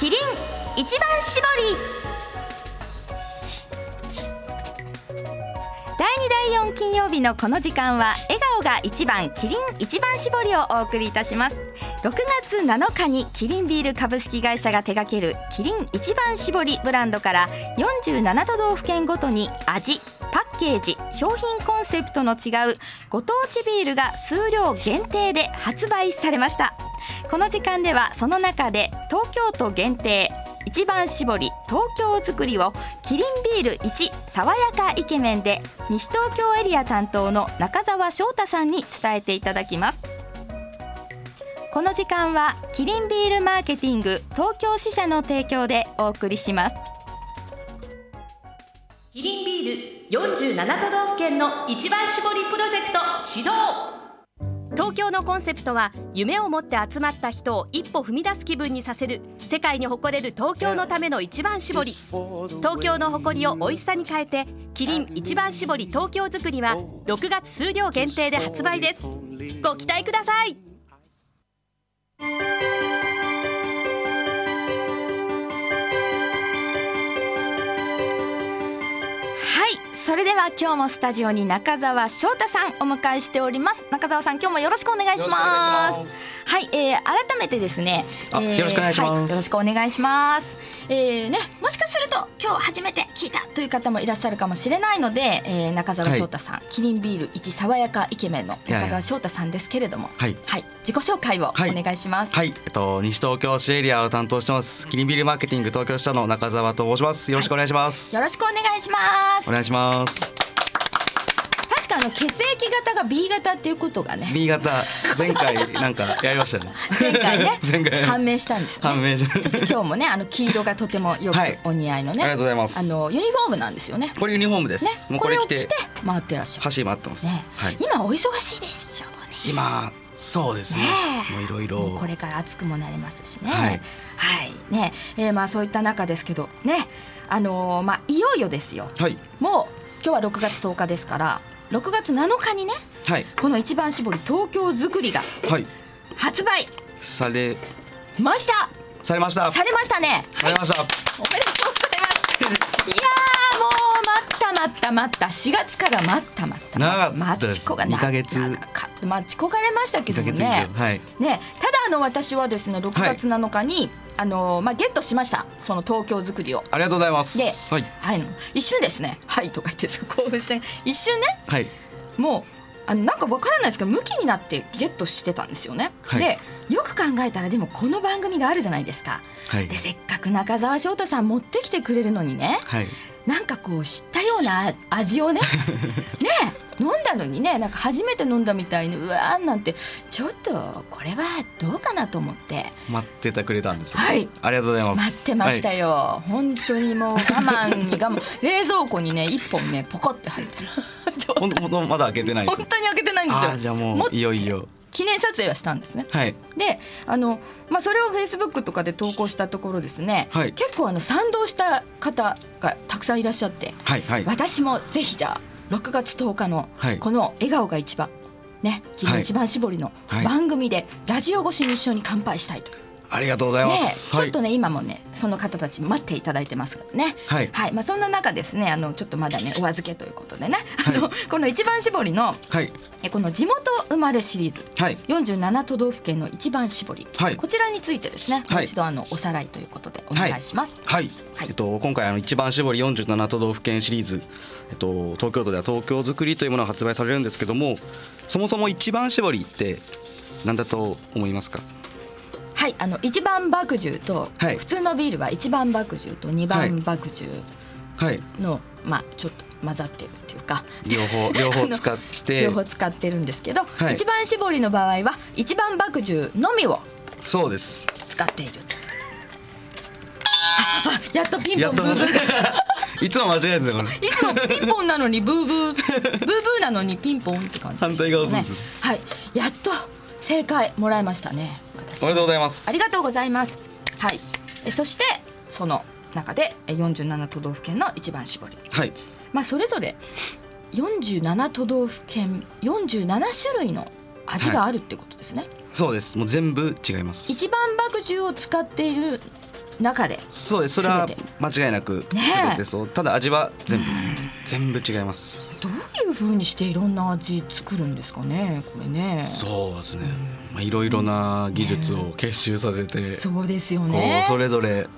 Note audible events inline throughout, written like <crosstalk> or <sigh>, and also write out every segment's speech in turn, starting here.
キリン一番搾り。第2第4金曜日のこの時間は笑顔が一番キリン一番搾りをお送りいたします。6月7日にキリンビール株式会社が手掛けるキリン一番搾りブランドから47都道府県ごとに味パッケージ商品コンセプトの違うご当地ビールが数量限定で発売されました。この時間ではその中で東京都限定一番搾り東京作りをキリンビール1爽やかイケメンで西東京エリア担当の中澤翔太さんに伝えていただきます。この時間はキリンビールマーケティング東京支社の提供でお送りします。キリンビール47都道府県の一番搾りプロジェクト始動。東京のコンセプトは夢を持って集まった人を一歩踏み出す気分にさせる世界に誇れる東京のための一番搾り。東京の誇りを美味しさに変えてキリン一番搾り東京づくりは6月数量限定で発売です。ご期待ください。それでは今日もスタジオに中澤翔太さんお迎えしております。中澤さん今日もよろしくお願いします。はい、えー、改めてですね、あよろしくお願いします。はよろしくお願いします。えー、ねもしかすると今日初めて聞いたという方もいらっしゃるかもしれないので、えー、中澤翔太さん、キリンビール一爽やかイケメンの中澤翔太さんですけれどもはい。はい、自己紹介をおはい。願いします、はい、えっと西東京市エリアを担当してます。キリンビールマーケティング東京支社の中澤と申します。よろしくお願いします。よろしくお願いします。お願いします。確かあの血液型が B 型っていうことがね B 型前回なんかやりましたね。前回ね <laughs> 前回。判明したんですよね。判明しそして今日もねあの黄色がとてもよくはい。お似合いのね、ありがとうございます。あのユニフォームなんですよね。これユニフォームです。ねもうこれ着てこれを着て回ってらっしゃる。走り回ってます。ね、はい。今お忙しいでしょうね。今そうですね。ね。もういろいろ。こ。れから暑くもなりますしね。はい。はい。ね、えー、まあそういった中ですけどね。あのーまあいよいよですよ。はい。もう今日は6月10日ですから6月7日にねはい。この一番搾り東京作りがはい。発売。されました。されました。されましたね。されました。おめでとうございます。いやーもう待った待った待った。4月から待った待った。待ちこが二ヶ月。待ち焦がれましたけどもね。上。はい。ねただあの私はですね6月7日に、あのまあゲットしました。その東京作りを。ありがとうございます。で、はい。はい、一瞬ですね「はい」とか言って興奮して一瞬ね。はい。もうあのなんかわからないですけど向きになってゲットしてたんですよね。はい。でよく考えたらでもこの番組があるじゃないですか。はい。でせっかく中澤翔太さん持ってきてくれるのにね。はい。なんかこう知ったような味をね。<laughs> ね飲んだのにねなんか初めて飲んだみたいにうわーなんてちょっとこれはどうかなと思って待っててくれたんですね。はいありがとうございます。待ってましたよ、本当にもう我慢に我慢 <laughs> 冷蔵庫にね一本ねポコって入ってる <laughs> ほんとまだ開けてない本。当に開けてないんですよああじゃあももういよいよ。記念撮影はしたんですねはい。であの、まあ、それをフェイスブックとかで投稿したところですね、はい結構あの賛同した方がたくさんいらっしゃってはいはい。私もぜひじゃあ6月10日のはい。この「笑顔が一番」ね「君一番搾り」のはい。番組でラジオ越しに一緒に乾杯したいと、ありがとうございまねす。はい。ちょっとね今もねその方たち待っていただいてますからね。はい。はい。まあ、そんな中ですねあのちょっとまだねお預けということでね、あのこの一番搾りのはい。えこの地元生まれシリーズ。はい。47都道府県の一番搾り、はい。こちらについてですね、一度あのおさらいということでお願いします。はい。はい。えっと今回あの一番搾り47都道府県シリーズ、えっと東京都では東京作りというものが発売されるんですけども、そもそも一番搾りって何だと思いますか？はい、あの一番麦汁と、はい普通のビールは一番麦汁と二番麦汁はい。の、まあちょっと混ざってるっていうか。両方 <laughs> 両方使って両方使ってるんですけど、はい一番搾りの場合は一番麦汁のみをそうです。使っている。ああやっとピンやっとポンブーブー。<laughs> いつも間違えるんですよこれ。いつもピンポンなのにブーブーブーブーなのにピンポンって感じ反対側そうですはいやっと正解もらいましたね。私。おめでとうございます。あ。りがとうございます。はい。えそしてその中でえ47都道府県の一番搾り。はい。まあそれぞれ47都道府県47種類の味があるってことですね、そうです。もう全部違います。一番麦汁を使っている中でそうです。それは間違いなくね全てそう。ただ味は全部。全部違います。どういう風にしていろんな味作るんですかね？これね。そうですね。まあいろいろな技術を結集させて。そうですよこねうそれぞれ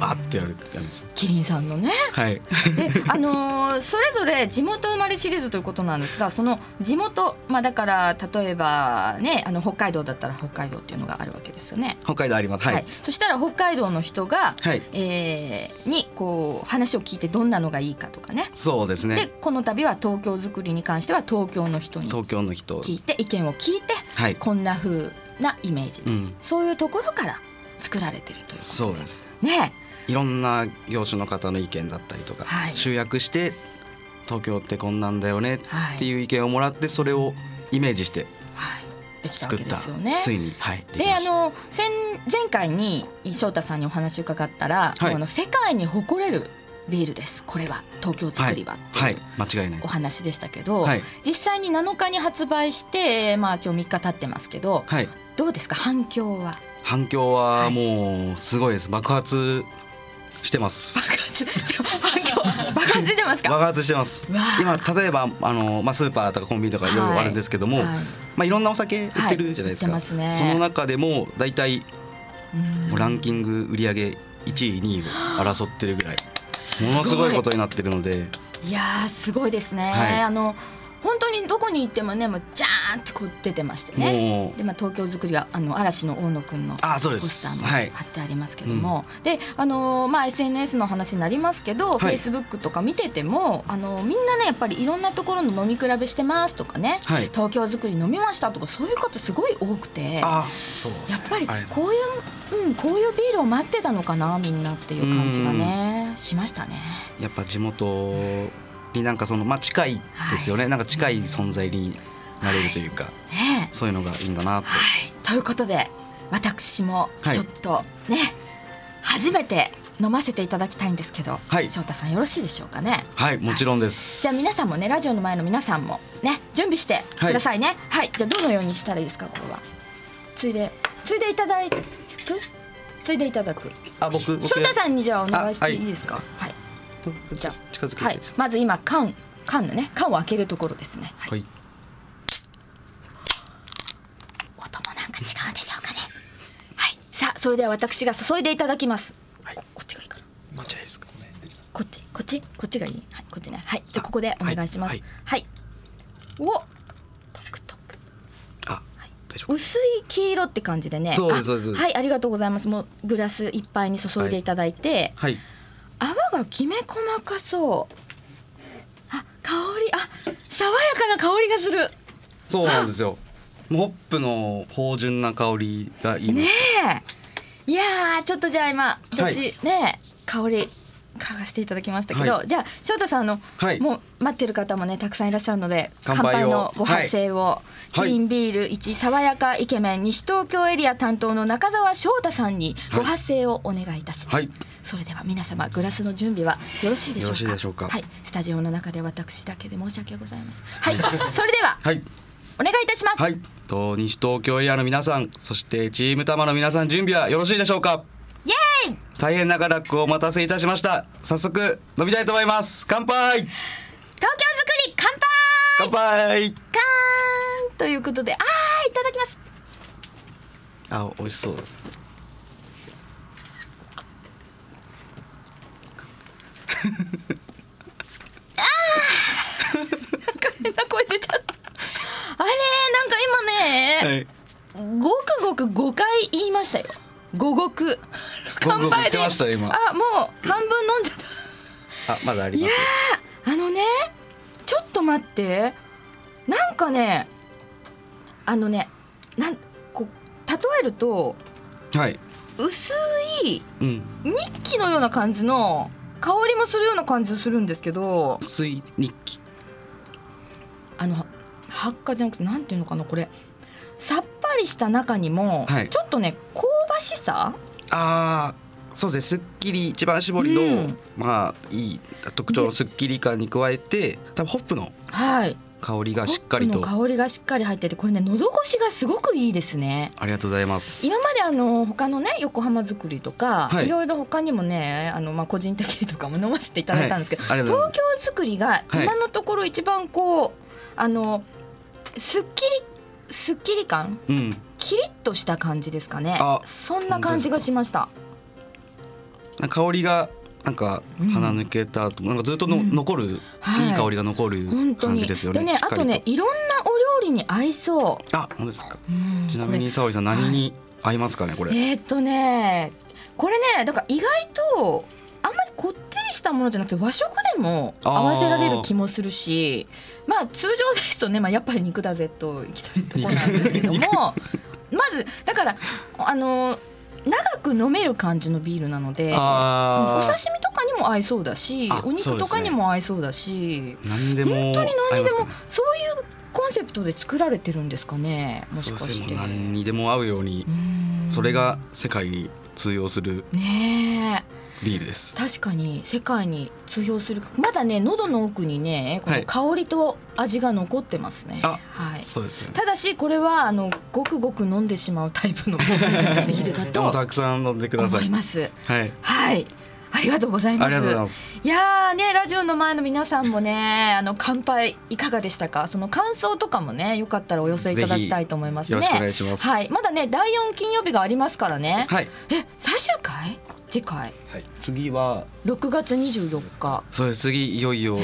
あってやるってやつ。ですキリンさんのね。はい。であのーそれぞれ地元生まれシリーズということなんですがその地元まあだから例えばねあの北海道だったら北海道っていうのがあるわけですよね。北海道あります。はい。そしたら北海道の人が、はい。えーにこう話を聞いてどんなのがいいかとかね。でそうですね。この度は東京作りに関しては東京の人に東京の人。聞いて意見を聞いてはい。こんな風なイメージ、うん。そういうところから作られてるということそうです。ねいろんな業種の方の意見だったりとか、はい。集約して東京ってこんなんだよねはいってい。う意見をもらってそれをイメージして作った。ですよね。ついにはいであの先前回に翔太さんにお話を伺ったら、はい。あの世界に誇れるビールです。これは。東京作りは。はい。間違いない。お話でしたけど、はい。実際に7日に発売してまあ今日3日経ってますけどはい。どうですか？反響は。反響はもうすごいです。爆発してます。爆発出てます。か爆発してます。今例えばあの、まあ、スーパーとかコンビニとかい。ろいろあるんですけども、はい。いまあ、いろんなお酒売ってるじゃないですか、はいすね。その中でも大体ランキング売り上げ1位2位を争ってるぐらい。ものすごいことになってるので。いやーすごいですね、はい。あの本当にどこに行ってもねもうジャーンってこう出てましてね。で、まあ、東京作りはあの嵐の大野くんのあそうでポスターも貼ってありますけども、であのーまあ SNS の話になりますけど、はい。Facebook とか見ててもあのーみんなねやっぱりいろんなところの飲み比べしてますとかね、はい。東京作り飲みましたとかそういう方すごい多くて。あそう。やっぱりこういう、うん、こういうビールを待ってたのかなみんなっていう感じがねしましたね。やっぱ地元になんかそのまあ近いですよね、なんか近い存在になれるというか、ねそういうのがいいんだなって、はい、ということで私もはい。ちょっとね、初めて飲ませていただきたいんですけど、はい。翔太さんよろしいでしょうかね？はいもちろんです。じゃあ皆さんもねラジオの前の皆さんもね準備してくださいね。はい、じゃあどのようにしたらいいですかこれは？ついでついでいただく？ついでいただく。あ僕僕。翔太さんにじゃあお願いしていいですか？はい。じゃあ近づけてはい、まず今缶缶のね缶を開けるところですね。はいはい音もなんか違うんでしょうかね。はい。さあそれでは私が注いでいただきます。はいここっちがいいかな。こちらですかこっちこっち？こっちがいい？はいこっちね。はい。じゃあここでお願いします。はいはい。お。薄い黄色って感じでね。はいありがとうございます。もうグラスいっぱいに注いでいただいて、はいきめ細かそう。あ香りあ爽やかな香りがする。そうなんですよホップの芳醇な香りがいいのねえいやーちょっとじゃあ今はい私、ね香り嗅がせていただきましたけど、はじゃあ翔太さんあの、はい。もう待ってる方もねたくさんいらっしゃるので乾杯を。のご発声を、キリンビール1爽やかイケメン西東京エリア担当の中澤翔太さんにご発声をお願いいたします、はい。それでは皆様グラスの準備はよろしいでしょうか？はい。スタジオの中で私だけで申し訳ございませんはい。<laughs> それでははい。お願いいたします、はい。と西東京エリアの皆さんそしてチーム多摩の皆さん準備はよろしいでしょうか？大変長らくお待たせいたしました。早速飲みたいと思います。乾杯！東京作り乾杯！乾杯！カーンということであーいただきます。あ美味しそう。<laughs> だ変な声出ちゃった。あれなんか今ね、はい。ごくごく5回言いましたよごごくごくごく言ってましたよ今。あもう半分飲んじゃった。あまだありますあのねちょっと待って。なんかねあのねなんこう例えるとはい。薄いうん。日記のような感じの香りもするような感じするんですけど水日記あの発火じゃなくてなんていうのかなこれ。さっぱりした中にも、はい。ちょっとねしさ？あーそうですね。すっきり一番搾りの、うん。まあいい特徴のすっきり感に加えて多分ホップのはい。香りがしっかりと。ホップの香りがしっかり入っててこれね喉越しがすごくいいですね。ありがとうございます。今まであの他のね横浜作りとか、はい。い、ろいろ他にもねあのまあ個人的にとかも飲ませていただいたんですけど、はい。東京作りが今のところ一番こう、あのすっきりすっきり感うんキリッとした感じですかね。あそんな感じがしました。香りがなんかうん。鼻抜けた後もなんかずっとの、うん。残る、はい。い、い香りが残る感じですよね。ねあとねいろんなお料理に合いそう、あ本当ですか。うんちなみに沙織さん何に合いますかねこれ、えーっとねこれねだから意外とあんまりこってりしたものじゃなくて和食でも合わせられる気もするしまあ通常ですとね、まあ、やっぱり肉だぜといきたいところなんですけども <laughs> まずだからあの長く飲める感じのビールなのでおあ刺身とかにも合いそうだしあお肉とかにも合いそうだしー何でも本当に何にでもね。そういうコンセプトで作られてるんですかねもしかして。ですね。もう何にでも合うようにそれが世界に通用する。ねえビールです。確かに世界に通用する。まだね喉の奥にねこのはい。香りと味が残ってますね、あはい、そうですね。ただしこれはあのごくごく飲んでしまうタイプの <laughs> ビールだとたくさん飲んでください。思います。はい。はい。ありがとうございます。います。いやーねラジオの前の皆さんもねあの乾杯いかがでしたか？その感想とかもねよかったらお寄せいただきたいと思いますね。よろしくお願いします。はい。まだね第4金曜日がありますからね、はい、え最終回？次回。はい、次は。6月24日。そうです。次いよいよ。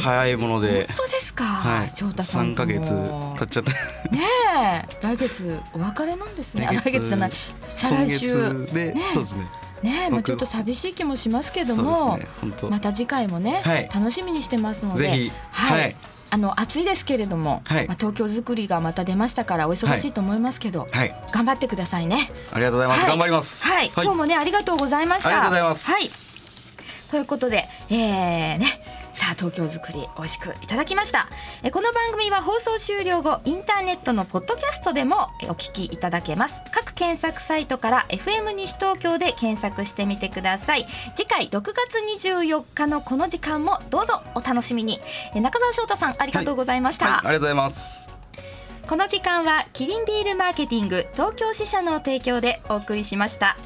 早いもので。本当ですか、はい。翔太さん3ヶ月も経っちゃった。ねえ。来月お別れなんですね。あ来月来月じゃない。再来週。で、ねそうですね。ねえ、まあ、僕ちょっと寂しい気もしますけども、ね。また次回もね、はい。楽しみにしてますので。ぜひ。はい、はいあの暑いですけれども、はい。まあ、東京作りがまた出ましたからお忙しいと思いますけど、はい。頑張ってくださいね。ありがとうございます、はい。頑張ります。はい、今日もねありがとうございました。ありがとうございます。はい。ということでえー、ねさあ東京作り美味しくいただきました。えこの番組は放送終了後インターネットのポッドキャストでもえお聞きいただけます。各検索サイトから FM 西東京で検索してみてください。次回6月24日のこの時間もどうぞお楽しみに。え中澤翔太さんありがとうございました、はい、ありがとうございます。この時間はキリンビールマーケティング東京支社の提供でお送りしました。